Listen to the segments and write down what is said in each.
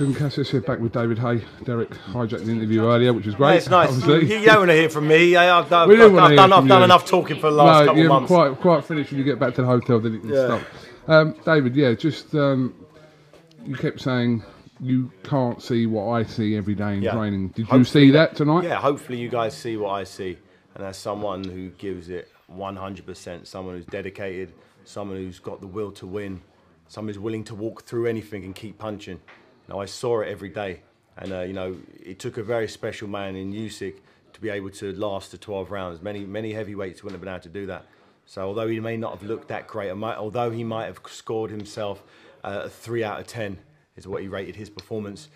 Catch us here back with David Haye. Dereck hijacked the interview earlier, which was great. Yeah, it's nice. obviously. You, you don't want to hear from me. I've, I've, We I've, done, I've done enough talking for the last no, couple you of haven't months. quite quite finished when you get back to the hotel. Then it can Yeah. stop. Um, David, yeah, just um, you kept saying you can't see what I see every day in Yeah. training. Did you Hopefully see that tonight? Yeah, hopefully you guys see what I see, and as someone who gives it 100%, someone who's dedicated, someone who's got the will to win, someone who's willing to walk through anything and keep punching. Now I saw it every day, and uh, you know it took a very special man in Usyk to be able to last the 12 rounds. Many many heavyweights wouldn't have been able to do that. So although he may not have looked that great, although he might have scored himself uh, a three out of 10 is what he rated his performance.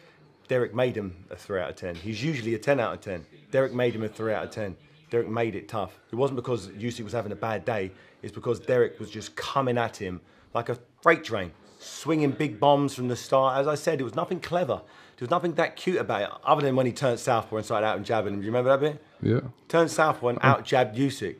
Dereck made him a 3 out of 10. He's usually a 10 out of 10. Dereck made him a 3 out of 10. Dereck made it tough. It wasn't because Usyk was having a bad day. It's because Dereck was just coming at him like a freight train, swinging big bombs from the start. As I said, it was nothing clever. There was nothing that cute about it, other than when he turned southpaw and started out and jabbing him. Do you remember that bit? Yeah. Turned southpaw and out jabbed Usyk.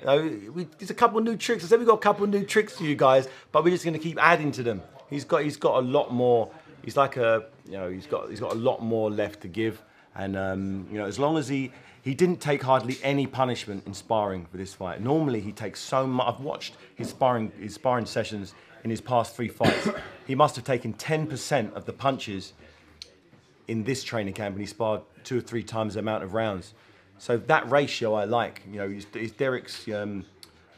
You know, we, there's a couple of new tricks. I said we've got a couple of new tricks for you guys, but we're just going to keep adding to them. He's got he's got a lot more. He's like a you know he's got he's got a lot more left to give, and um, you know as long as he he didn't take hardly any punishment in sparring for this fight. Normally he takes so much. I've watched his sparring his sparring sessions in his past three fights. he must have taken 10% of the punches in this training camp, and he sparred two or three times the amount of rounds. So that ratio I like. You know, is, is Dereck's um,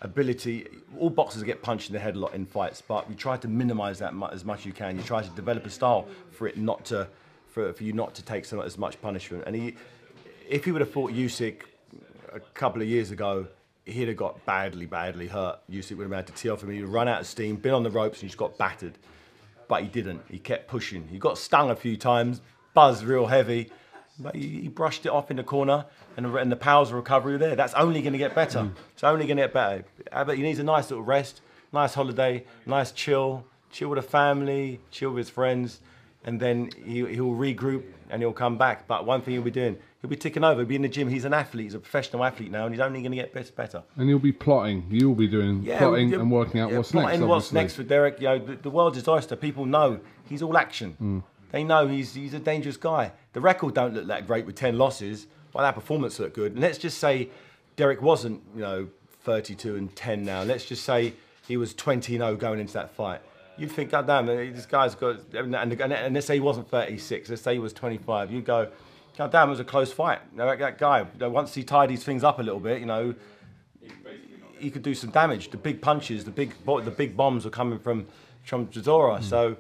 ability. All boxers get punched in the head a lot in fights, but you try to minimise that as much as you can. You try to develop a style for it not to, for, for you not to take so as much punishment. And he, if he would have fought Usyk a couple of years ago, he'd have got badly, badly hurt. Usyk would have had to tee off him. He'd have run out of steam, been on the ropes, and just got battered. But he didn't. He kept pushing. He got stung a few times, buzzed real heavy, but he, he brushed it off in the corner, and the, and the powers of recovery were there. That's only going to get better. Mm. It's only going to get better. But he needs a nice little rest, nice holiday, nice chill, chill with the family, chill with his friends, and then he, he'll regroup and he'll come back. But one thing he'll be doing, he'll be ticking over. He'll be in the gym. He's an athlete. He's a professional athlete now, and he's only going to get bet- better. And you'll be plotting. You'll be doing plotting and working out yeah, what's plotting next. what's obviously. next for Dereck. You know, the, the world's his oyster. People know he's all action. Mm. They know he's he's a dangerous guy. The record don't look that great with ten losses, but that performance looked good. And let's just say Dereck wasn't, you know, 32 and 10 now. Let's just say he was 20 and 0 going into that fight. You'd think, God damn, this guy's got, and, and, and let's say he wasn't 36, let's say he was 25. you'd go, God damn, it was a close fight. You know, that, that guy, you know, once he tidies things up a little bit, you know, he could do some damage. The big punches, the big the big bombs were coming from from Chisora. Hmm. So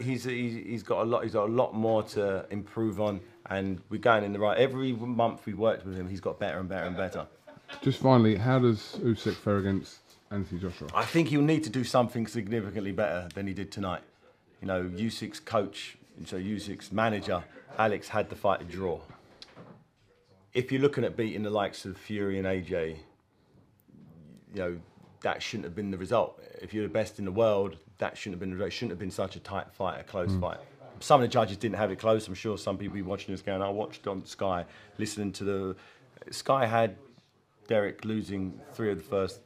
he's, he's he's got a lot he's got a lot more to improve on, and we're going in the right. Every month we worked with him, he's got better and better and better. Just finally, how does Usyk fare against Anthony Joshua? I think he'll need to do something significantly better than he did tonight. You know, Usyk's coach, so Usyk's manager, Alex had the fight to draw. If you're looking at beating the likes of Fury and AJ, you know, that shouldn't have been the result. If you're the best in the world, that shouldn't have been the result. It shouldn't have been such a tight fight, a close mm. fight. Some of the judges didn't have it close. I'm sure some people be watching this going, I watched on Sky, listening to the. Sky had Dereck losing three of the first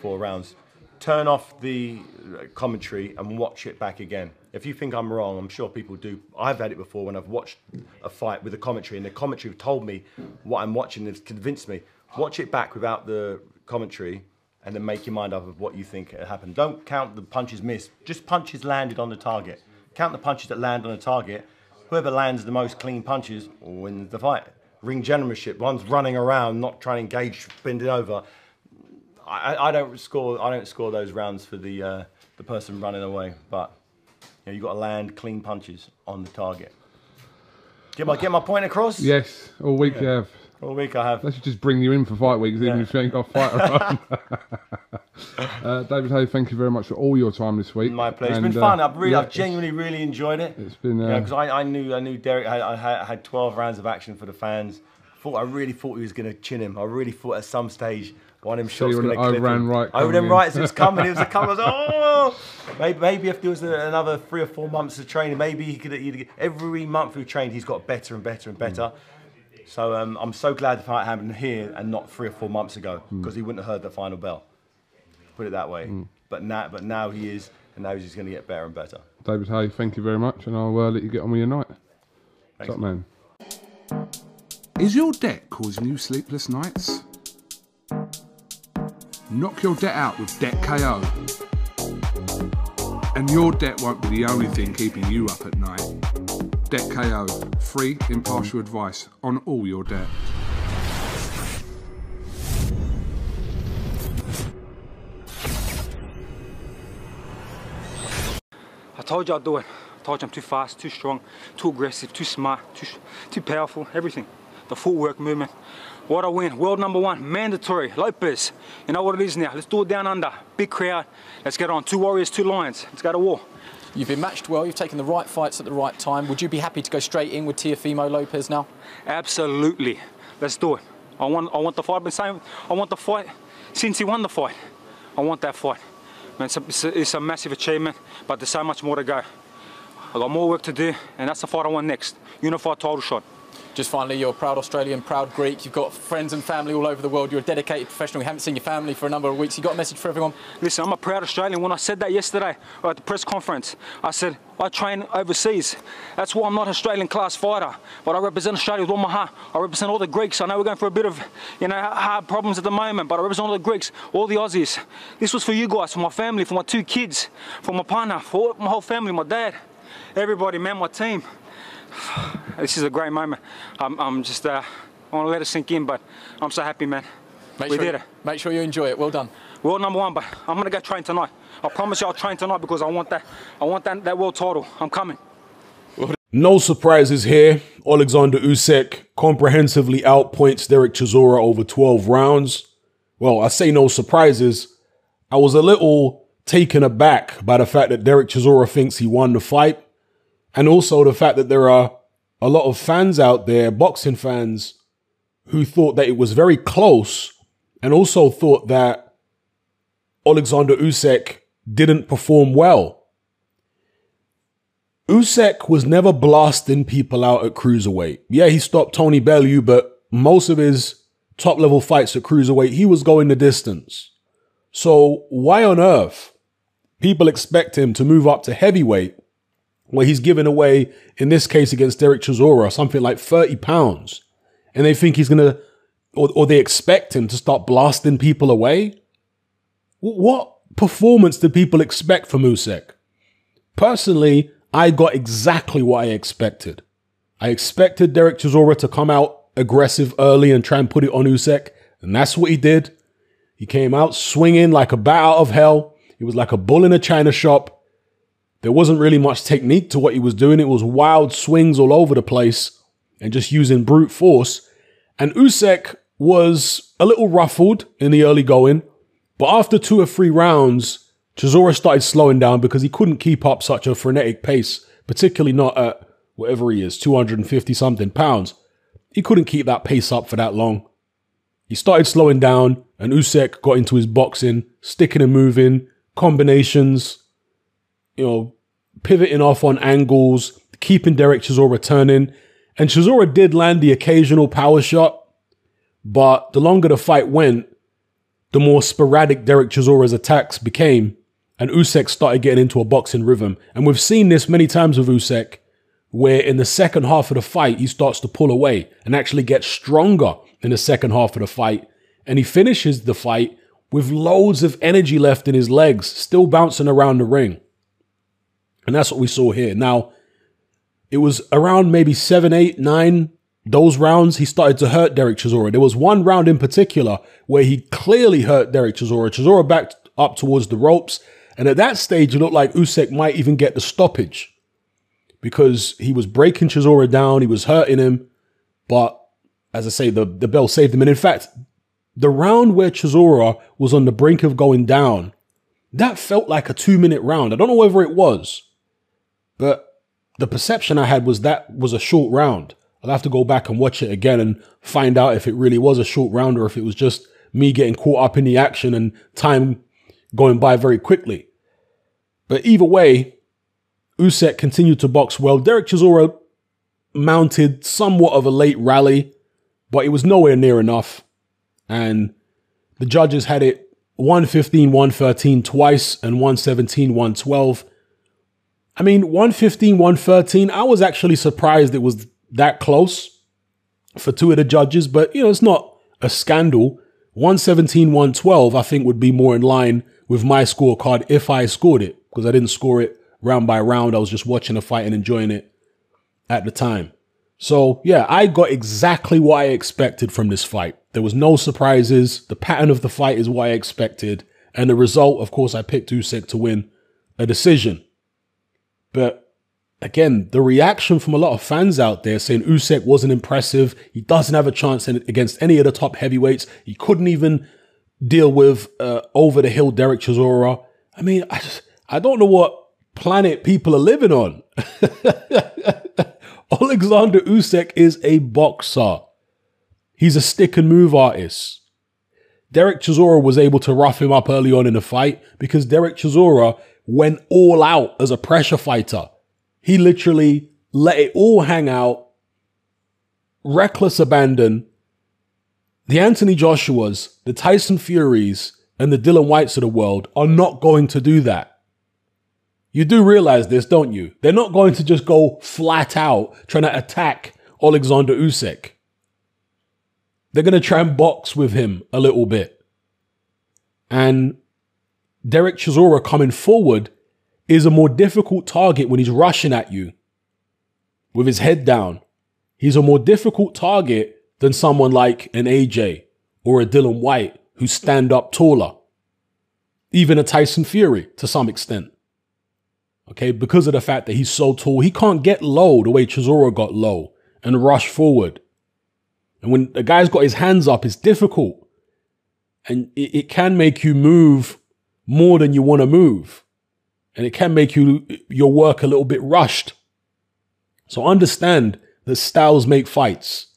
four rounds. Turn off the uh, commentary and watch it back again. If you think I'm wrong, I'm sure people do. I've had it before when I've watched a fight with the commentary, and the commentary have told me what I'm watching has convinced me. Watch it back without the commentary, and then make your mind up of what you think happened. Don't count the punches missed, just punches landed on the target. Count the punches that land on the target. Whoever lands the most clean punches wins the fight. Ring generalship, one's running around, not trying to engage, bending over. I, I- don't score. I don't score those rounds for the uh, the person running away. But you know, you've got to land clean punches on the target. Get my get my point across. Yes, all week you have. All week I have. Let's just bring you in for fight weeks, even Yeah. if you ain't got a fight around. uh, David Haye, thank you very much for all your time this week. My pleasure. It's And, been uh, fun. I've really, yeah, I've genuinely really enjoyed it. It's been, uh, because I, I knew, I knew Dereck. Had, I had 12 rounds of action for the fans. thought I really thought he was going to chin him. I really thought at some stage one of them shots you going to were an clip overhand him. right Over coming them in. rights, it was coming. It was a coming. I was oh, maybe, maybe if there was another three or four months of training, maybe he could. He'd, every month we trained, he's got better and better and better. So um, I'm so glad the fight happened here and not three or four months ago because he wouldn't have heard the final bell. Put it that way. But now, but now he is, and now he's going to get better and better. David Haye, thank you very much, and I'll uh, let you get on with your night. Thanks. Top man. Is your debt causing you sleepless nights? Knock your debt out with Debt KO. And your debt won't be the only thing keeping you up at night. Debt KO, free, impartial advice on all your debt. I told you I'd do it. I told you I'm too fast, too strong, too aggressive, too smart, too, too powerful, everything. The footwork, movement. What a win, world number one, mandatory, Lopez. You know what it is now. Let's do it down under. Big crowd. Let's get on. Two warriors, two lions. Let's go to war. You've been matched well, you've taken the right fights at the right time. Would you be happy to go straight in with Teofimo Lopez now? Absolutely. Let's do it. I want, I want the fight. I've been saying, I want the fight since he won the fight. I want that fight. Man, it's a, it's a, it's a massive achievement, but there's so much more to go. I got more work to do, and that's the fight I want next. Unified title shot. Just finally, you're a proud Australian, proud Greek. You've got friends and family all over the world. You're a dedicated professional. You haven't seen your family for a number of weeks. You got a message for everyone? Listen, I'm a proud Australian. When I said that yesterday at the press conference, I said I train overseas. That's why I'm not an Australian class fighter, but I represent Australia with all my heart. I represent all the Greeks. I know we're going through a bit of, you know, hard problems at the moment, but I represent all the Greeks, all the Aussies. This was for you guys, for my family, for my two kids, for my partner, for my whole family, my dad, everybody, man, my team. This is a great moment. I'm, I'm just, uh, I want to let it sink in, but I'm so happy, man. Make we sure did you, it. Make sure you enjoy it. Well done. World number one, but I'm gonna go train tonight. I promise you I'll train tonight because I want that I want that, that world title. I'm coming. No surprises here. Alexander Usyk comprehensively outpoints Dereck Chisora over 12 rounds. Well, I say no surprises. I was a little taken aback by the fact that Dereck Chisora thinks he won the fight. And also the fact that there are a lot of fans out there, boxing fans, who thought that it was very close and also thought that Alexander Usyk didn't perform well. Usyk was never blasting people out at cruiserweight. Yeah, he stopped Tony Bellew, but most of his top level fights at cruiserweight, he was going the distance. So why on earth people expect him to move up to heavyweight where he's given away, in this case against Dereck Chisora, something like 30 pounds, and they think he's going to, or, or they expect him to start blasting people away? What performance did people expect from Usyk? Personally, I got exactly what I expected. I expected Dereck Chisora to come out aggressive early and try and put it on Usyk, and that's what he did. He came out swinging like a bat out of hell. He was like a bull in a china shop. There wasn't really much technique to what he was doing. It was wild swings all over the place and just using brute force. And Usyk was a little ruffled in the early going, but after two or three rounds, Chisora started slowing down because he couldn't keep up such a frenetic pace, particularly not at whatever he is, 250 something pounds. He couldn't keep that pace up for that long. He started slowing down, and Usyk got into his boxing, sticking and moving, combinations, you know, pivoting off on angles, keeping Dereck Chisora turning. And Chisora did land the occasional power shot, but the longer the fight went, the more sporadic Dereck Chisora's attacks became, and Usyk started getting into a boxing rhythm. And we've seen this many times with Usyk, where in the second half of the fight, he starts to pull away and actually gets stronger in the second half of the fight. And he finishes the fight with loads of energy left in his legs, still bouncing around the ring. And that's what we saw here. Now, it was around maybe seven, eight, nine, those rounds, he started to hurt Dereck Chisora. There was one round in particular where he clearly hurt Dereck Chisora. Chisora backed up towards the ropes. And at that stage, it looked like Usyk might even get the stoppage because he was breaking Chisora down. He was hurting him. But as I say, the, the bell saved him. And in fact, the round where Chisora was on the brink of going down, that felt like a two minute round. I don't know whether it was, but the perception I had was that was a short round. I'll have to go back and watch it again and find out if it really was a short round or if it was just me getting caught up in the action and time going by very quickly. But either way, Usyk continued to box well. Dereck Chisora mounted somewhat of a late rally, but it was nowhere near enough. And the judges had it 115, 113 twice and 117, 112. I mean, 115, 113, I was actually surprised it was that close for two of the judges, but you know, it's not a scandal. 117, 112, I think would be more in line with my scorecard if I scored it, because I didn't score it round by round. I was just watching the fight and enjoying it at the time. So, yeah, I got exactly what I expected from this fight. There was no surprises. The pattern of the fight is what I expected. And the result, of course, I picked Usyk to win a decision. But again, the reaction from a lot of fans out there saying Usyk wasn't impressive. He doesn't have a chance in, against any of the top heavyweights. He couldn't even deal with uh, over the hill Dereck Chisora. I mean, I just, I don't know what planet people are living on. Alexander Usyk is a boxer. He's a stick and move artist. Dereck Chisora was able to rough him up early on in the fight because Dereck Chisora went all out as a pressure fighter. He literally let it all hang out, reckless abandon. The Anthony Joshuas, the Tyson Furies, and the Dillian Whytes of the world are not going to do that. You do realize this, don't you? They're not going to just go flat out trying to attack Alexander Usyk. They're going to try and box with him a little bit. And Dereck Chisora coming forward is a more difficult target when he's rushing at you with his head down. He's a more difficult target than someone like an AJ or a Dillian Whyte who stand up taller. Even a Tyson Fury to some extent. Okay, because of the fact that he's so tall, he can't get low the way Chisora got low and rush forward. And when the guy's got his hands up, it's difficult. And it, it can make you move more than you want to move. And it can make you your work a little bit rushed. So understand that styles make fights.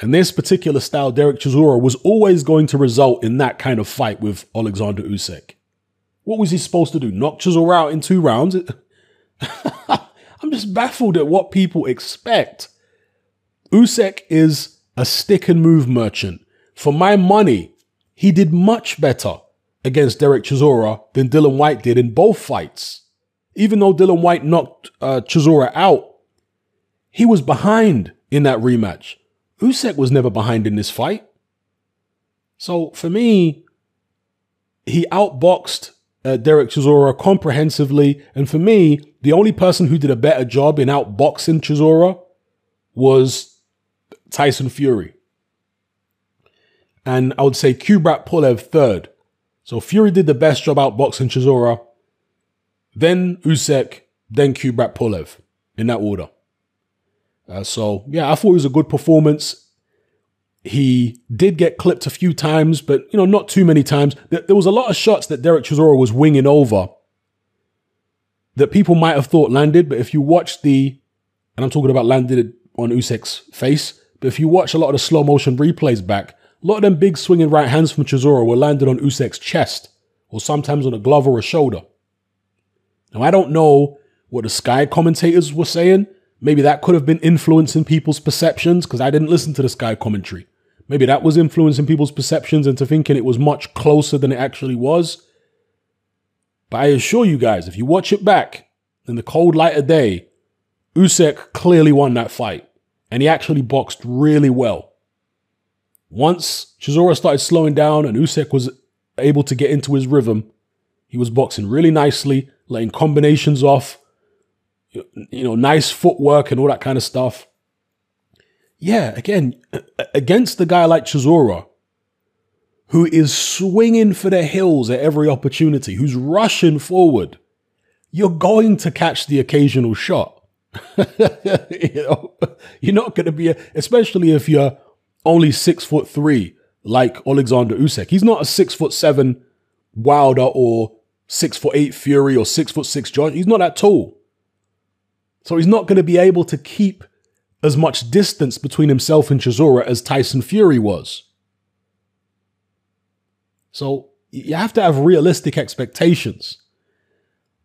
And this particular style, Dereck Chisora, was always going to result in that kind of fight with Alexander Usyk. What was he supposed to do? Knock Chisora out in two rounds? I'm just baffled at what people expect. Usyk is a stick and move merchant. For my money, he did much better against Dereck Chisora than Dillian Whyte did in both fights. Even though Dillian Whyte knocked uh, Chisora out, he was behind in that rematch. Usyk was never behind in this fight. So for me, he outboxed uh, Dereck Chisora comprehensively. And for me, the only person who did a better job in outboxing Chisora was Tyson Fury. And I would say Kubrat Pulev third. So Fury did the best job outboxing Chisora, then Usyk, then Kubrat Pulev in that order. Uh, so yeah, I thought it was a good performance. He did get clipped a few times, but you know, not too many times. There was a lot of shots that Dereck Chisora was winging over that people might have thought landed, but if you watch the, and I'm talking about landed on Usyk's face, but if you watch a lot of the slow motion replays back, a lot of them big swinging right hands from Chisora were landed on Usyk's chest, or sometimes on a glove or a shoulder. Now I don't know what the Sky commentators were saying. Maybe that could have been influencing people's perceptions because I didn't listen to the Sky commentary. Maybe that was influencing people's perceptions into thinking it was much closer than it actually was. But I assure you guys, if you watch it back in the cold light of day, Usyk clearly won that fight. And he actually boxed really well. Once Chisora started slowing down and Usyk was able to get into his rhythm, he was boxing really nicely, letting combinations off, you know, nice footwork and all that kind of stuff yeah, again, against the guy like Chisora, who is swinging for the hills at every opportunity, who's rushing forward, you're going to catch the occasional shot. you know, you're not going to be, a, especially if you're only six foot three, like Alexander Usyk. He's not a six foot seven Wilder or six foot eight Fury or six foot six Josh. He's not that tall. So he's not going to be able to keep as much distance between himself and Chisora as Tyson Fury was. So you have to have realistic expectations.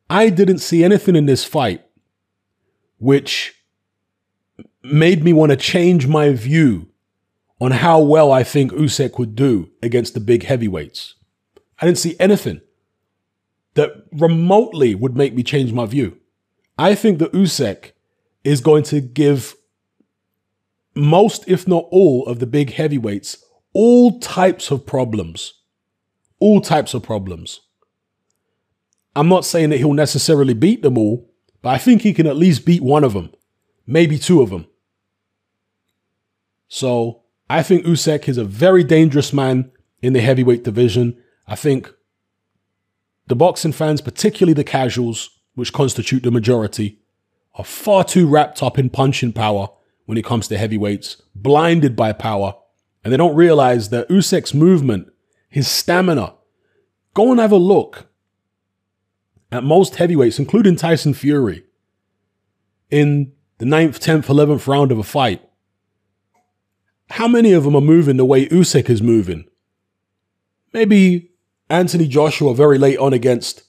I didn't see anything in this fight which made me want to change my view on how well I think Usyk would do against the big heavyweights. I didn't see anything that remotely would make me change my view. I think that Usyk is going to give most, if not all, of the big heavyweights all types of problems. All types of problems. I'm not saying that he'll necessarily beat them all, but I think he can at least beat one of them, maybe two of them. So I think Usyk is a very dangerous man in the heavyweight division. I think the boxing fans, particularly the casuals, which constitute the majority, are far too wrapped up in punching power when it comes to heavyweights, blinded by power, and they don't realize that Usyk's movement, his stamina. Go and have a look at most heavyweights, including Tyson Fury, in the 9th, 10th, 11th round of a fight. How many of them are moving the way Usyk is moving? Maybe Anthony Joshua very late on against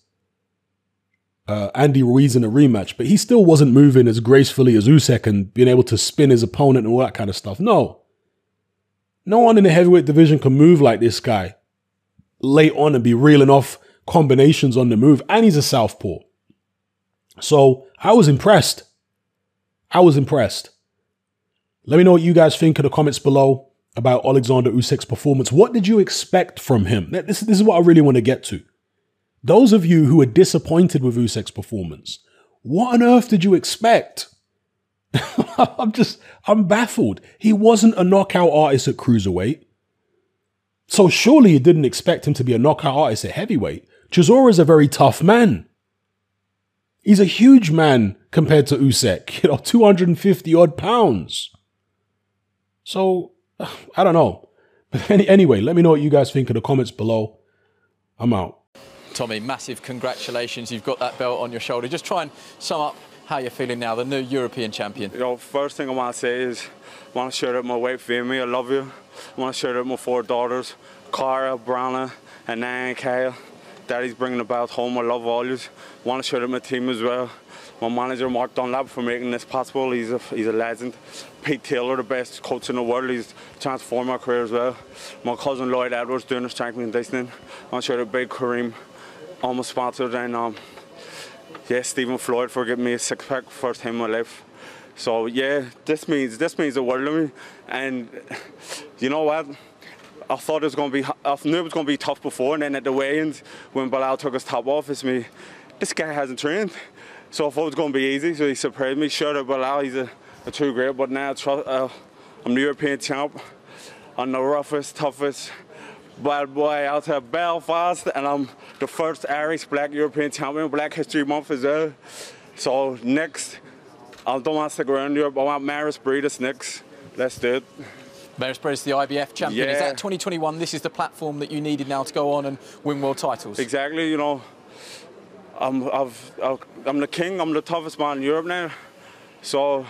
uh, Andy Ruiz in a rematch, but he still wasn't moving as gracefully as Usyk and being able to spin his opponent and all that kind of stuff. No. No one in the heavyweight division can move like this guy late on and be reeling off combinations on the move. And he's a southpaw. So I was impressed. I was impressed. Let me know what you guys think in the comments below about Alexander Usyk's performance. What did you expect from him? This, this is what I really want to get to. Those of you who are disappointed with Usyk's performance, what on earth did you expect? I'm just, I'm baffled. He wasn't a knockout artist at cruiserweight. So surely you didn't expect him to be a knockout artist at heavyweight. Chisora is a very tough man. He's a huge man compared to Usyk, you know, 250 odd pounds. So, I don't know. But any, anyway, let me know what you guys think in the comments below. I'm out. Tommy, massive congratulations. You've got that belt on your shoulder. Just try and sum up how you're feeling now, the new European champion. You know, first thing I want to say is I want to share out my wife, Amy. I love you. I want to share out my four daughters, Cara, Brana, and Nan Kyle. Daddy's bringing the belt home. I love all you. I want to share out my team as well. My manager, Mark Dunlop, for making this possible. He's a, he's a legend. Pete Taylor, the best coach in the world. He's transformed my career as well. My cousin Lloyd Edwards doing the strength and conditioning. I want to share out big Kareem almost sponsored and um, yeah, Stephen Floyd for giving me a six pack first time in my life. So yeah, this means this means the world to me. And you know what? I thought it was gonna be I knew it was gonna be tough before, and then at the weigh-ins when Bilal took his top off, it's me. This guy hasn't trained, so I thought it was gonna be easy. So he surprised me. Sure, Bilal, he's a, a true great, but now uh, I'm the European champ. I'm the roughest, toughest, bad boy out of Belfast, and I'm the first Irish Black European champion, Black History Month as well. So next, I don't want to stick around Europe. I want Mairis Briedis next. Let's do it. Mairis Briedis, the IBF champion. Yeah. Is that 2021? This is the platform that you needed now to go on and win world titles. Exactly. You know, I'm I've, I'm the king. I'm the toughest man in Europe now. So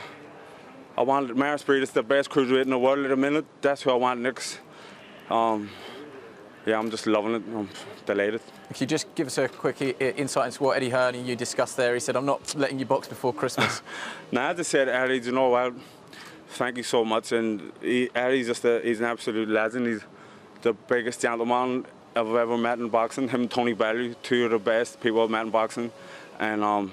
I want Mairis Briedis, the best cruiserweight in the world at the minute. That's who I want next. Um, yeah, I'm just loving it. I'm delighted. If you just give us a quick insight into what Eddie Hearn and you discussed there. He said, I'm not letting you box before Christmas. nah, I just said, Eddie, you know what? Thank you so much. And he, Eddie's just a, he's an absolute legend. He's the biggest gentleman I've ever met in boxing. Him and Tony Bellew, two of the best people I've met in boxing. And um,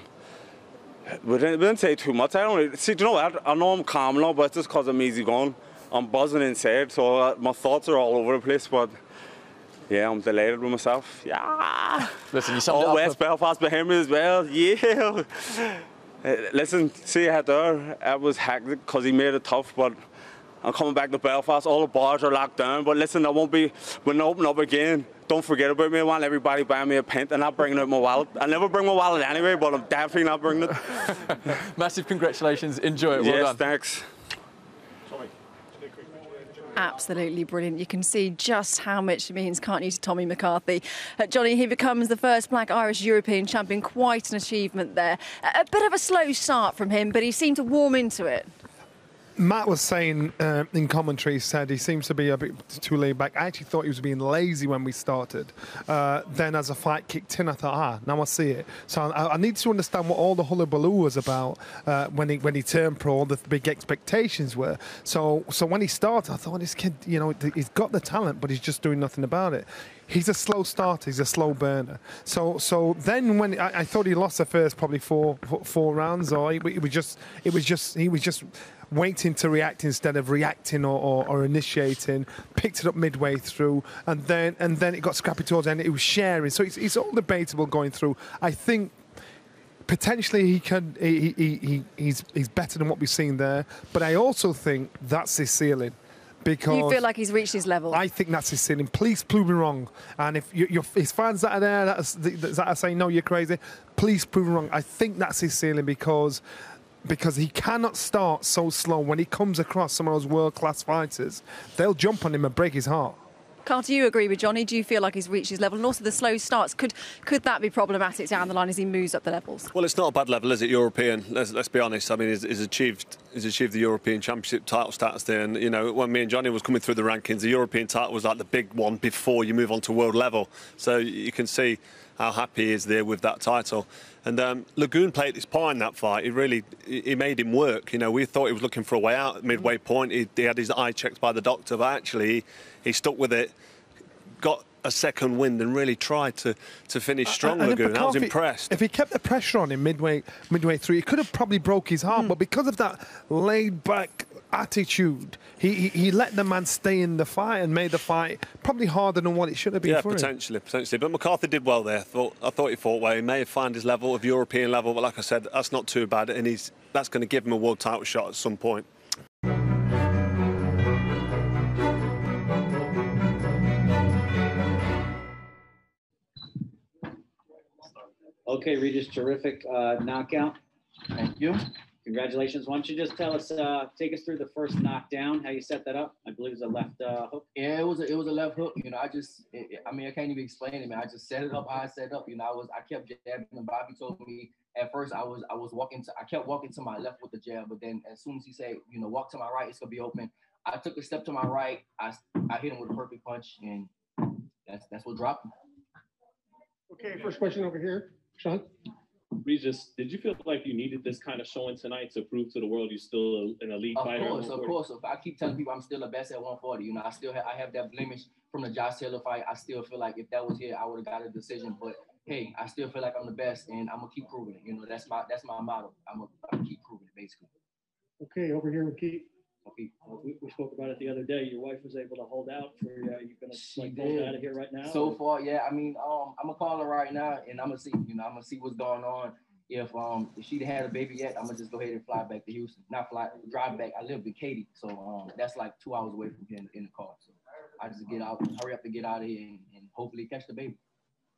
we didn't, we didn't say too much. I don't see. Do you know what? I know I'm calm now, but it's just because I'm easy going. I'm buzzing inside, so uh, my thoughts are all over the place. But yeah, I'm delighted with myself. Yeah. Listen, you summed oh. West Belfast behind me as well. Yeah. Uh, listen, see how there, it was hectic because he made it tough, but I'm coming back to Belfast. All the bars are locked down, but listen, I won't be, when I open up again, don't forget about me. I want everybody buying me a pint and not bringing out my wallet. I never bring my wallet anyway, but I'm definitely not bringing it. Massive congratulations. Enjoy it. Well yes, done. thanks. Absolutely brilliant. You can see just how much it means, can't you, to Tommy McCarthy. Uh, Johnny, he becomes the first black Irish European champion. Quite an achievement there. A, a bit of a slow start from him, but he seemed to warm into it. Matt was saying uh, in commentary, said he seems to be a bit too laid back. I actually thought he was being lazy when we started. Uh, then, as the fight kicked in, I thought, ah, now I see it. So I, I need to understand what all the hullabaloo was about uh, when he when he turned pro. The big expectations were. So so when he started, I thought this kid, you know, he's got the talent, but he's just doing nothing about it. He's a slow starter. He's a slow burner. So so then when I, I thought he lost the first probably four four rounds, or it was just it was just he was just waiting to react instead of reacting or, or, or, initiating. Picked it up midway through, and then and then it got scrappy towards the end. It was sharing, so it's, it's all debatable going through. I think potentially he can he, he, he, he's he's better than what we've seen there, but I also think that's his ceiling. Because you feel like he's reached his level. I think that's his ceiling. Please prove me wrong. And if you, his fans that are there that are, that are saying no, you're crazy, please prove me wrong. I think that's his ceiling because because he cannot start so slow. When he comes across some of those world class fighters, they'll jump on him and break his heart. Carl, do you agree with Johnny? Do you feel like he's reached his level? And also the slow starts, could could that be problematic down the line as he moves up the levels? Well, it's not a bad level, is it? European. Let's, let's be honest. I mean, he's, he's, achieved he's achieved the European Championship title status there, and you know when me and Johnny was coming through the rankings, the European title was like the big one before you move on to world level. So you can see how happy he is there with that title. And um, Laggoune played his part in that fight. He really he made him work. You know, we thought he was looking for a way out at midway point. He, he had his eye checked by the doctor, but actually he, he stuck with it, got a second wind and really tried to, to finish strong, uh, Laggoune. I was impressed. If he kept the pressure on him midway midway through, he could have probably broke his arm. Mm. But because of that laid back attitude, he, he, he let the man stay in the fight and made the fight probably harder than what it should have been yeah, for potentially, him. potentially. But McCarthy did well there. Thought, I thought he fought well. He may have found his level of European level, but like I said, that's not too bad, and he's that's going to give him a world title shot at some point. Okay, Regis, terrific uh, knockout. Thank you. Congratulations. Why don't you just tell us, uh, take us through the first knockdown, how you set that up? I believe it was a left uh, hook. Yeah, it was a, it was a left hook. You know, I just, it, I mean, I can't even explain it, man. I just set it up how I set it up. You know, I was, I kept jabbing, and Bobby told me at first I was, I was walking to, I kept walking to my left with the jab, but then as soon as he said, you know, walk to my right, it's gonna be open. I took a step to my right. I, I hit him with a perfect punch, and that's that's what dropped him. Okay, first question over here, Sean. Regis, did you feel like you needed this kind of showing tonight to prove to the world you're still an elite of fighter? Of course, of course. If I keep telling people I'm still the best at 140, you know, I still have I have that blemish from the Josh Taylor fight. I still feel like if that was here, I would have got a decision. But hey, I still feel like I'm the best, and I'm gonna keep proving it. You know, that's my that's my motto. I'm gonna, I'm gonna keep proving it, basically. Okay, over here with Keith. Okay. we, we, spoke about it the other day. Your wife was able to hold out for you. You're gonna like hold out of here right now. So far, yeah. I mean, um, I'm gonna call her right now, and I'm gonna see. You know, I'm gonna see what's going on if um if she'd had a baby yet, I'm gonna just go ahead and fly back to Houston. Not fly, drive back. I live in Katy, so um that's like two hours away from here in, in the car. So I just get out, hurry up to get out of here, and, and hopefully catch the baby.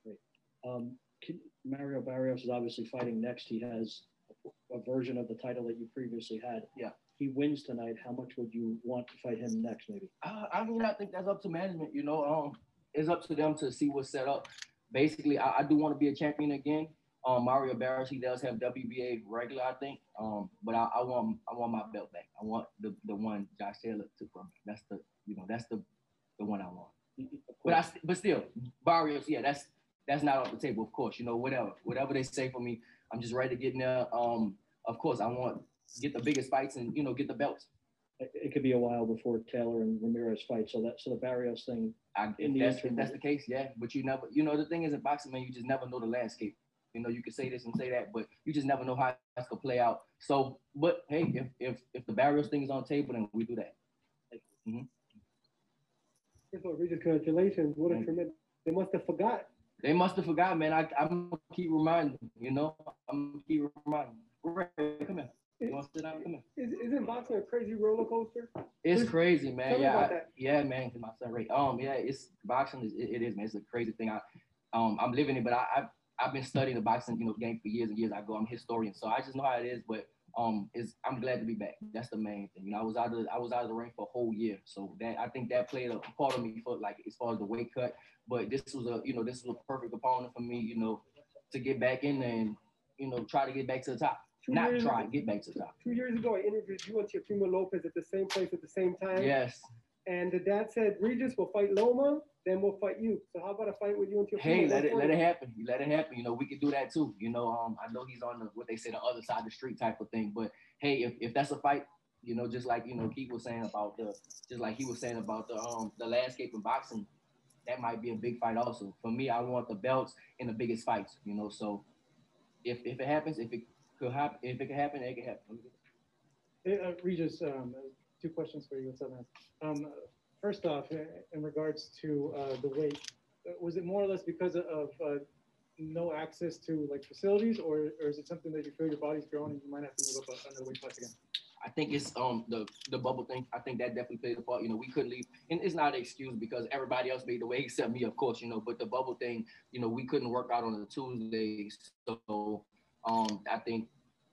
Great. Um, can, Mario Barrios is obviously fighting next. He has a version of the title that you previously had. Yeah. He wins tonight. How much would you want to fight him next, maybe? Uh, I mean, I think that's up to management. You know, um, it's up to them to see what's set up. Basically, I, I do want to be a champion again. Um, Mario Barrios, he does have WBA regular, I think. Um, but I, I, want I want my belt back. I want the, the one Josh Taylor took from me. That's the you know that's the the one I want. But I but still Barrios, yeah, that's that's not off the table. Of course, you know whatever whatever they say for me, I'm just ready to get in there. Um, of course, I want get the biggest fights and you know get the belts. It could be a while before Taylor and Ramirez fight, so that so the Barrios thing. I, if, that's, if that's the case, yeah. But you never, you know, the thing is in boxing, man, you just never know the landscape. You know, you can say this and say that, but you just never know how that's gonna play out. So, but hey, if if if the Barrios thing is on table, then we do that. Mm-hmm. First of all, Regis, congratulations! What a tremendous. They must have forgot. They must have forgot, man. I I'm gonna keep reminding. You know, I'm gonna keep reminding. Ray, come here. You want to sit down? Come here. Is, isn't boxing a crazy roller coaster? It's crazy, man. yeah, I, yeah, man. My son Ray. Um, yeah, it's boxing. Is, it, it is, man. It's a crazy thing. I, um, I'm living it, but I, I I've been studying the boxing, you know, game for years and years. I go, I'm a historian, so I just know how it is. But um, is I'm glad to be back. That's the main thing. You know, I was out of I was out of the ring for a whole year, so that I think that played a part of me for like as far as the weight cut. But this was a you know this was a perfect opponent for me, you know, to get back in and you know try to get back to the top. Two not years try ago- get back to the top. Two years ago, I interviewed you and Teofimo Lopez at the same place at the same time. Yes. And the dad said, Regis will fight Loma, then we'll fight you. So how about a fight with you and Teofimo? Hey, let it let it happen. You let it happen. You know, we could do that too. You know, um, I know he's on the what they say the other side of the street type of thing. But hey, if, if that's a fight, you know, just like you know, Keith was saying about the just like he was saying about the um the landscape in boxing, that might be a big fight also. For me, I want the belts in the biggest fights, you know. So if if it happens, if it could happen, if it could happen, it could happen. Hey, uh, Regis, um, two questions for you. What's up, man? Um, first off, in regards to uh, the weight, uh, was it more or less because of, uh, no access to like facilities, or, or is it something that you feel your body's growing and you might have to move up another weight class again? I think it's um the the bubble thing. I think that definitely played a part. You know, we couldn't leave, and it's not an excuse because everybody else made the way except me, of course. You know, but the bubble thing, you know, we couldn't work out on a Tuesday, so um I think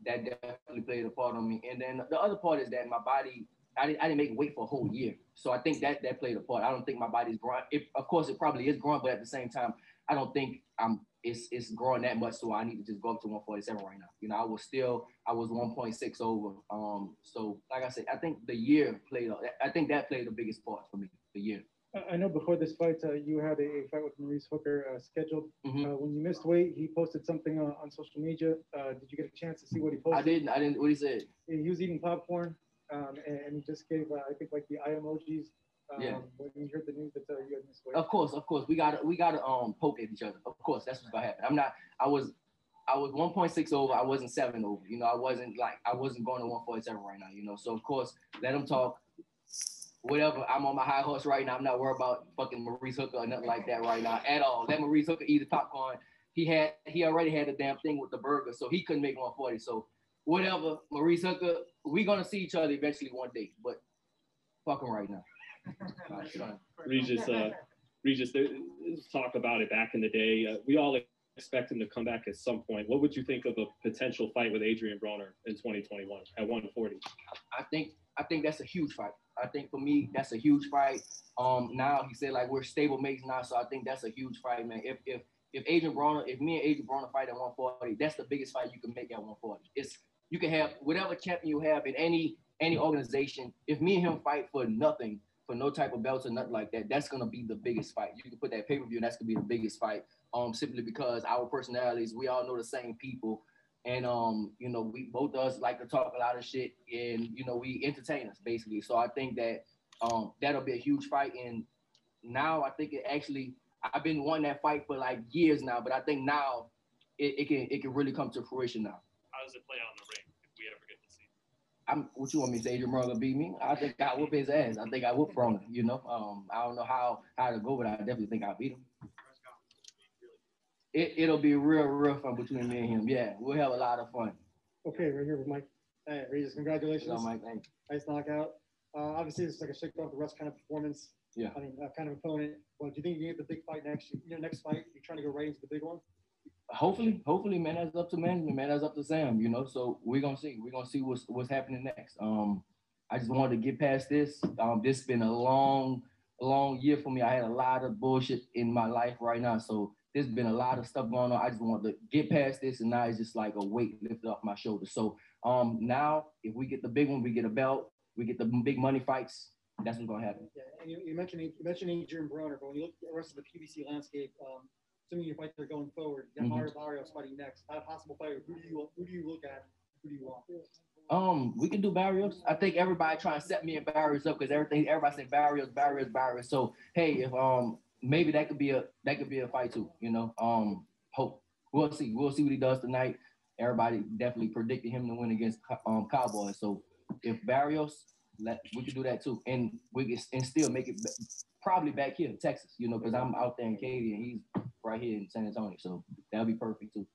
that definitely played a part on me. And then the other part is that my body, I didn't, I didn't make weight for a whole year, so I think that that played a part. I don't think my body's growing. It, of course, it probably is growing, but at the same time, I don't think I'm it's it's growing that much, so I need to just go up to 147 right now. You know, I was still I was 1.6 over. Um, so like I said, I think the year played. I think that played the biggest part for me. The year. I- know before this fight, uh, you had a, fight with Maurice Hooker uh, scheduled. Mm-hmm. Uh, when you missed weight, he posted something on, on social media. Uh, did you get a chance to see what he posted? I didn't. I didn't. What did he say? He was eating popcorn, um, and, and he just gave, uh, I think, like the eye emojis. Um, Yeah. When you heard the news that uh, you had missed weight. Of course, of course, we got we got to um poke at each other. Of course, that's what's gonna happen. I'm not. I was. I was 1.6 over. I wasn't seven over. You know, I wasn't like I wasn't going to 147 right now. You know, so of course, let him talk. Whatever. I'm on my high horse right now. I'm not worried about fucking Maurice Hooker or nothing like that right now at all. Let Maurice Hooker eat his popcorn. He had he already had the damn thing with the burger, so he couldn't make 140. So whatever, Maurice Hooker, we're gonna see each other eventually one day. But fuck him right now. All right, son. Regis, uh, Regis, there talk about it back in the day. Uh, we all expect him to come back at some point. What would you think of a potential fight with Adrian Broner in 2021 at 140? I think I think that's a huge fight. I think for me, that's a huge fight. Um, now he said like we're stable mates now, so I think that's a huge fight, man. If if if Adrian Broner, if me and Adrian Broner fight at 140, that's the biggest fight you can make at 140. It's you can have whatever champion you have in any any organization. If me and him fight for nothing, for no type of belts or nothing like that, that's gonna be the biggest fight. You can put that pay per view, and that's gonna be the biggest fight. Um, simply because our personalities, we all know the same people. And um, you know, we both of us like to talk a lot of shit, and you know, we entertain us basically. So I think that um, that'll be a huge fight. And now I think it actually, I've been wanting that fight for like years now, but I think now it, it can it can really come to fruition now. How does it play out in the ring if we ever get to see? I'm what you want me to say? Adrian Broner beat me? I think I whoop his ass. I think I whoop Broner. You know, um, I don't know how how to go, but I definitely think I beat him. It, it'll be real, real fun between me and him. Yeah, we'll have a lot of fun. Okay, we're here with Mike. Hey, Regis, congratulations. So, Mike, thank Nice knockout. Uh, obviously, it's like a shake off the rust kind of performance. Yeah. I mean, uh, kind of opponent. Well, do you think you get the big fight next? You know, next fight, you're trying to go right into the big one? hopefully, hopefully, man, that's up to management, man. That's up to Sam, you know. So we're gonna see. We're gonna see what's what's happening next. Um, I just wanted to get past this. Um, this has been a long, long year for me. I had a lot of bullshit in my life right now. So there's been a lot of stuff going on. I just want to get past this, and now it's just like a weight lifted off my shoulders. So um, now if we get the big one, we get a belt, we get the big money fights. That's what's gonna happen. Yeah, and you, you mentioned you mentioned Adrian Broner, but when you look at the rest of the PBC landscape, um, assuming your fights are going forward, you got Mhm. Mario Barrios fighting next. A possible fighter. Who do you who do you look at? Who do you want? Um, we can do Barrios. I think everybody trying to set me and Barrios up because everything everybody say Barrios, Barrios, Barrios. So hey, if um maybe that could be a that could be a fight too. You know, um, hope we'll see. We'll see what he does tonight. Everybody definitely predicted him to win against um Cowboys. So if Barrios, let we could do that too, and we can and still make it probably back here in Texas. You know, because I'm out there in Katy and he's right here in San Antonio. So that'll be perfect too.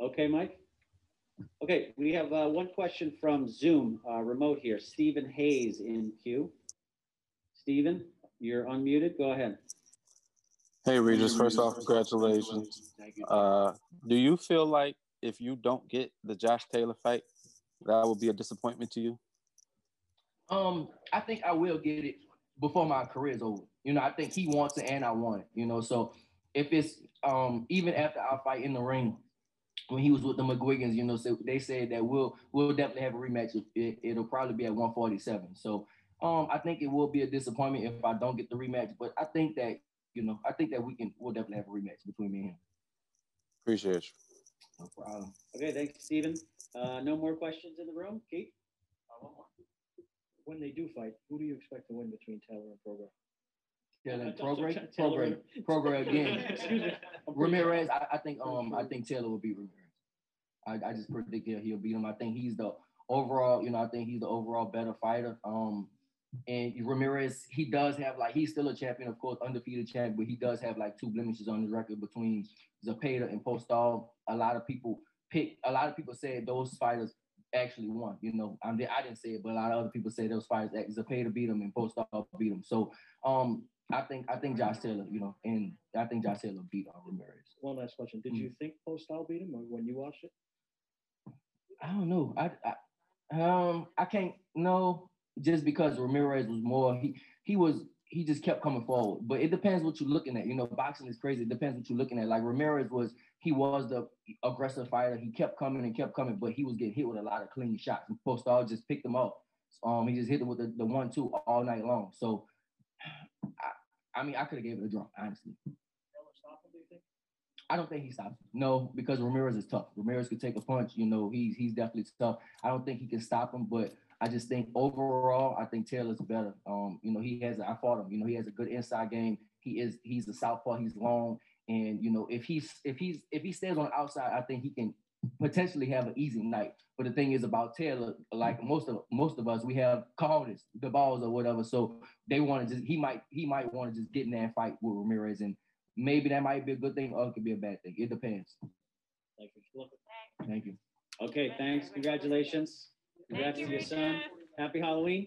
Okay, Mike? Okay, we have uh, one question from Zoom, uh, remote here. Stephen Hayes in queue. Stephen, you're unmuted. Go ahead. Hey, Regis. First off, congratulations. Uh, do you feel like if you don't get the Josh Taylor fight, that will be a disappointment to you? Um, I think I will get it before my career is over. You know, I think he wants it and I want it. You know, so if it's um even after our fight in the ring, when he was with the McGuigans, you know, so they said that we'll we'll definitely have a rematch. It, it'll probably be at 147. So um, I think it will be a disappointment if I don't get the rematch. But I think that you know, I think that we can we'll definitely have a rematch between me and him. Appreciate you. No problem. Okay, thanks, Stephen. Uh, no more questions in the room. Keith? When they do fight, who do you expect to win between Taylor and Prograis? Taylor and Taylor- Prograis, Taylor- Prograis, Prograis again. Excuse me. Ramirez, I, I think um I think Taylor will beat Ramirez. I, I just predict that he'll beat him. I think he's the overall, you know, I think he's the overall better fighter. Um and Ramirez, he does have like he's still a champion, of course, undefeated champ, but he does have like two blemishes on his record between Zepeda and Postol. A lot of people pick a lot of people said those fighters actually won. You know, I, I didn't say it, but a lot of other people say those fighters Zepeda beat him and Postol beat him. So um I think I think Josh Taylor, you know, and I think Josh Taylor beat uh, Ramirez. One last question. Did you think Postol beat him or when you watched it? I don't know. I, I um I can't no just because Ramirez was more he he was he just kept coming forward. But it depends what you're looking at. You know, boxing is crazy. It depends what you're looking at. Like Ramirez was he was the aggressive fighter. He kept coming and kept coming, but he was getting hit with a lot of clean shots. And Postol just picked him up. Um, he just hit him with the, the one two all night long. So I, I mean, I could have gave it a draw, honestly. I don't think he stops. No, because Ramirez is tough. Ramirez could take a punch. You know, he's he's definitely tough. I don't think he can stop him, but I just think overall, I think Taylor's better. Um, you know, he has I fought him. You know, he has a good inside game. He is he's a southpaw. He's long, and you know, if he's if he's if he stays on the outside, I think he can potentially have an easy night. But the thing is about Taylor, like most of most of us, we have called it the balls or whatever. So they want to just he might he might want to just get in there and fight with Ramirez, and maybe that might be a good thing or it could be a bad thing. It depends. Thank you. Thank you. Okay, thanks. Congratulations. Congrats to your son. Happy Halloween.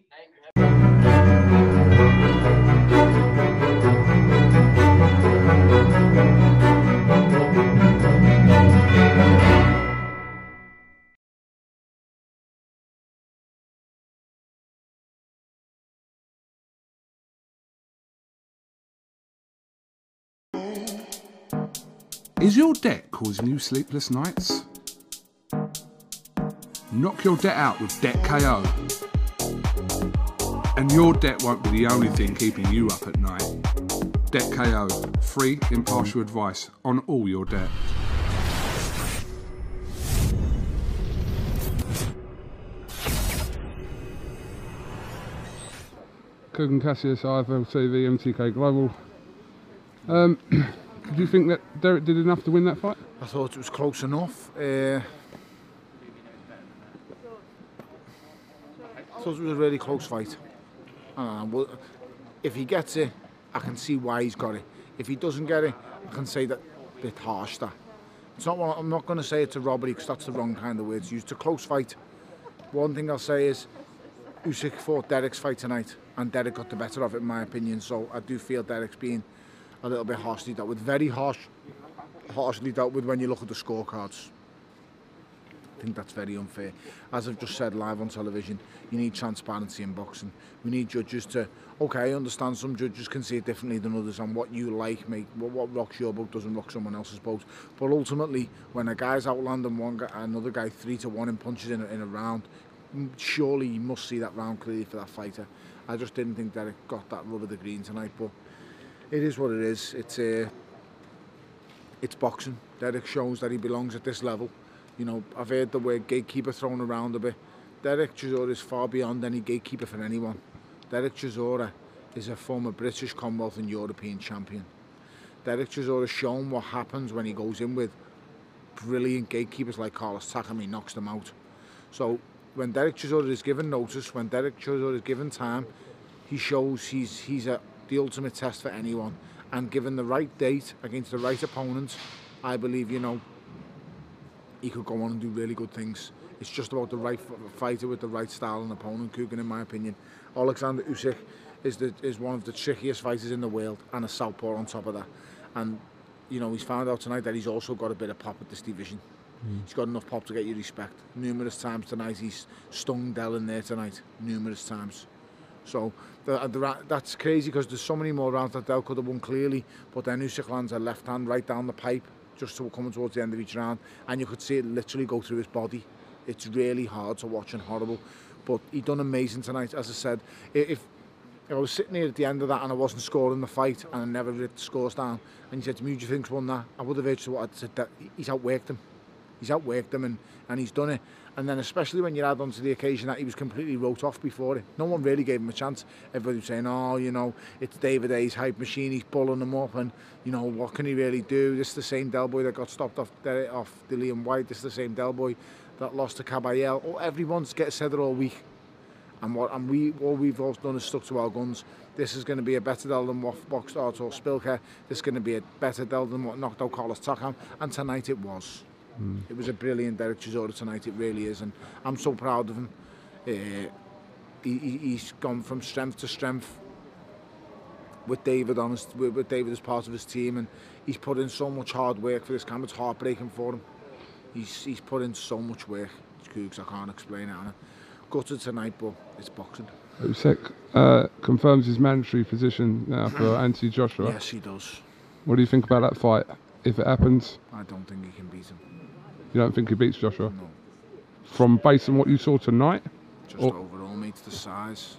Is your debt causing you sleepless nights? Knock your debt out with Debt KO. And your debt won't be the only thing keeping you up at night. Debt KO, free, impartial advice on all your debt. Kugan Cassius, IFL TV, MTK Global. Um, do you think that Dereck did enough to win that fight? I thought it was close enough. Uh, thought it was a really close fight. Well, if he gets it, I can see why he's got it. If he doesn't get it, I can say that a bit harsh. It's not. I'm not going to say it's a robbery because that's the wrong kind of words used. It's a close fight. One thing I'll say is Usyk fought Dereck's fight tonight, and Dereck got the better of it, in my opinion. So I do feel Dereck's being a little bit harshly dealt with. Very harsh, harshly dealt with when you look at the scorecards. Think that's very unfair. As I've just said live on television, you need transparency in boxing. We need judges to, okay, I understand some judges can see it differently than others and what you like, what, what rocks your boat doesn't rock someone else's boat. But ultimately, when a guy's outlanding one guy, another guy three to one in punches in a, in a round, surely you must see that round clearly for that fighter. I just didn't think Dereck got that rub of the green tonight, but it is what it is. It's uh, it's boxing. Dereck shows that he belongs at this level. You know, I've heard the word gatekeeper thrown around a bit. Dereck Chisora is far beyond any gatekeeper for anyone. Dereck Chisora is a former British, Commonwealth and European champion. Dereck Chisora has shown what happens when he goes in with brilliant gatekeepers like Carlos Takam, he knocks them out. So when Dereck Chisora is given notice, when Dereck Chisora is given time, he shows he's he's a, the ultimate test for anyone. And given the right date against the right opponent, I believe you know he could go on and do really good things. It's just about the right fighter with the right style and opponent, Kugan, in my opinion. Alexander Usyk is the is one of the trickiest fighters in the world, and a southpaw on top of that. And you know he's found out tonight that he's also got a bit of pop at this division. Mm. He's got enough pop to get you respect. Numerous times tonight he's stung Del in there tonight. Numerous times. So the, the, that's crazy because there's so many more rounds that Del could have won clearly, but then Usyk lands a left hand right down the pipe, just to coming towards the end of each round, and you could see it literally go through his body. It's really hard to watch and horrible, but he done amazing tonight. As I said, if if I was sitting here at the end of that and I wasn't scoring the fight and I never read the scores down, and you said to me, do you think's won that? I would have urged what I'd said that he's outworked him. He's outworked him and, and he's done it. And then especially when you add on to the occasion that he was completely wrote off before it, no one really gave him a chance. Everybody was saying, oh, you know, it's David A's hype machine, he's pulling him up and, you know, what can he really do? This is the same Del boy that got stopped off, the, off Dillian White, this is the same Del boy that lost to Caballel. Oh, everyone's get said it all week. And what and we all we've all done is stuck to our guns. This is going to be a better Del than what boxed out or Spilker. This is going to be a better Del than what knocked out Carlos Takam. And tonight it was. It was a brilliant Dereck Chisora tonight, it really is, and I'm so proud of him. Uh, he, he- he's gone from strength to strength with David on his, with, David as part of his team, and he's put in so much hard work for this camp. It's heartbreaking for him. He's he's put in so much work. It's Cougs, I can't explain it. And gutted tonight, but it's boxing. Usyk uh, confirms his mandatory position now for Anthony Joshua. Yes, he does. What do you think about that fight? If it happens, I don't think he can beat him. You don't think he beats Joshua? From based on what you saw tonight? Just Or- overall, mate, it's the size.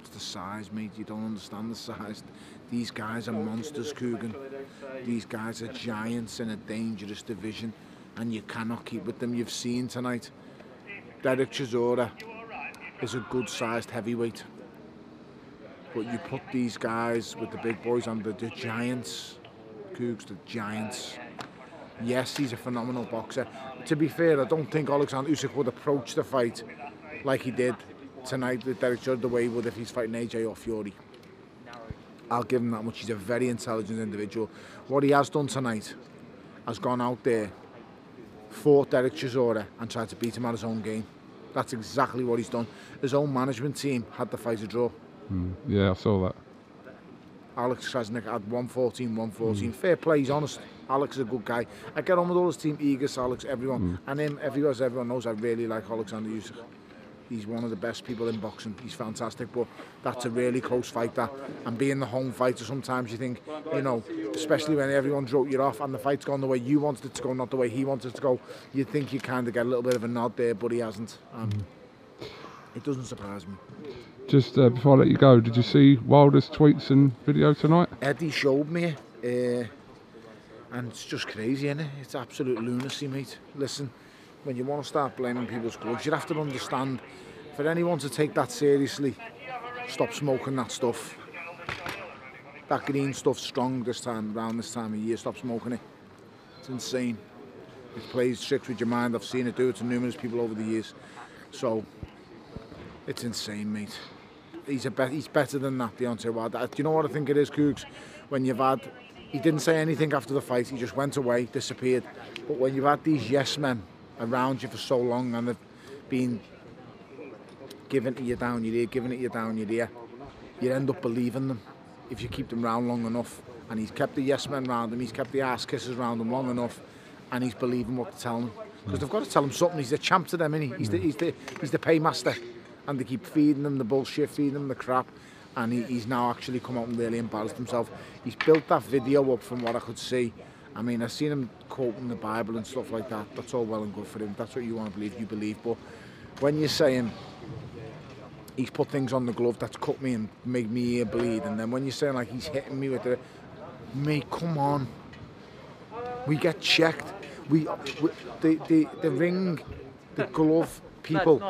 It's the size, mate. You don't understand the size. These guys are monsters, Kugan. These guys are giants in a dangerous division, and you cannot keep with them. You've seen tonight. Dereck Chisora is a good-sized heavyweight, but you put these guys with the big boys on the, giants, Cougs, the giants. Yes, he's a phenomenal boxer. To be fair, I don't think Alexander Usyk would approach the fight like he did tonight with Dereck Chisora the way he would if he's fighting AJ or Fury. I'll give him that much. He's a very intelligent individual. What he has done tonight has gone out there, fought Dereck Chisora and tried to beat him at his own game. That's exactly what he's done. His own management team had the fight a draw. Mm, yeah, I saw that. Alex Krassyuk had 114, 114. Fair play, he's honest. Alex is a good guy. I get on with all his team, Egis, Alex, everyone. And him, everyone, as everyone knows, I really like Alexander Usyk. He's one of the best people in boxing. He's fantastic, but that's a really close fight. That and being the home fighter, sometimes you think, you know, especially when everyone's wrote you off and the fight's gone the way you wanted it to go, not the way he wanted it to go. You'd think you kind of get a little bit of a nod there, but he hasn't. Um, It doesn't surprise me. Just uh, before I let you go, did you see Wilder's tweets and video tonight? Eddie showed me, uh, and it's just crazy, is it? It's absolute lunacy, mate. Listen, when you want to start blaming people's gloves, you have to understand. For anyone to take that seriously, stop smoking that stuff. That green stuff's strong this time, around this time of year. Stop smoking it. It's insane. It plays tricks with your mind. I've seen it do it to numerous people over the years. So, it's insane, mate. He's a be- he's better than that, Deontay Wilder. Do you know what I think it is, Cougs? When you've had, he didn't say anything after the fight. He just went away, disappeared. But when you've had these yes men around you for so long and they've been giving it you down your ear, giving it to you down your ear, you end up believing them if you keep them round long enough. And he's kept the yes men round him. He's kept the ass kisses round him long enough, and he's believing what they're telling him. Because they've got to tell him something. He's the champ to them, isn't he? He's the he's the he's the paymaster, and they keep feeding him the bullshit, feeding him the crap. And he, he's now actually come out and really embarrassed himself. He's built that video up from what I could see. I mean, I've seen him quoting the Bible and stuff like that. That's all well and good for him. That's what you want to believe, you believe. But when you're saying he's put things on the glove that's cut me and made me ear bleed, and then when you're saying like he's hitting me with the, mate, come on. We get checked. We, we the, the the ring, the glove people,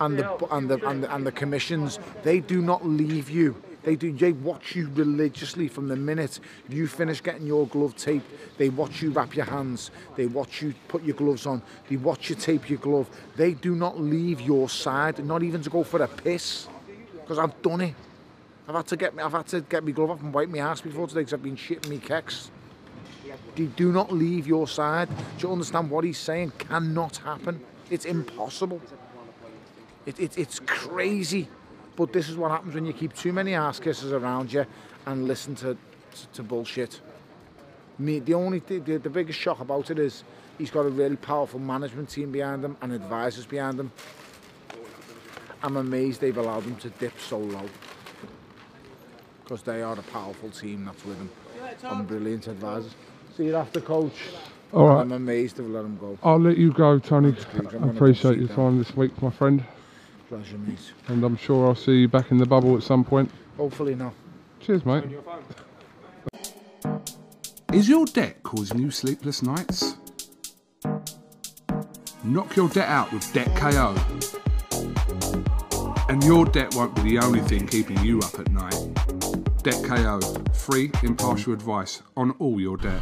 and the and the and the, and the commissions. They do not leave you. They do. They watch you religiously from the minute you finish getting your glove taped. They watch you wrap your hands. They watch you put your gloves on. They watch you tape your glove. They do not leave your side, not even to go for a piss. Because I've done it. I've had to get me. I've had to get my glove off and wipe my ass before today because I've been shitting me kecks. They do not leave your side. Do you understand what he's saying? Cannot happen. It's impossible. It, it, it's crazy. But this is what happens when you keep too many ass kisses around you and listen to, to, to bullshit. Me, the only th- the, the biggest shock about it is he's got a really powerful management team behind him and advisors behind him. I'm amazed they've allowed him to dip so low. Because they are a powerful team that's with him. And brilliant advisors. See you after, coach. All right. I'm amazed to let him go. I'll let you go, Tony. I'm I appreciate your sit time this week, my friend. Pleasure, mate. And I'm sure I'll see you back in the bubble at some point. Hopefully not. Cheers, mate. Is your debt causing you sleepless nights? Knock your debt out with Debt KO. And your debt won't be the only thing keeping you up at night. Debt KO, free, impartial advice on all your debt.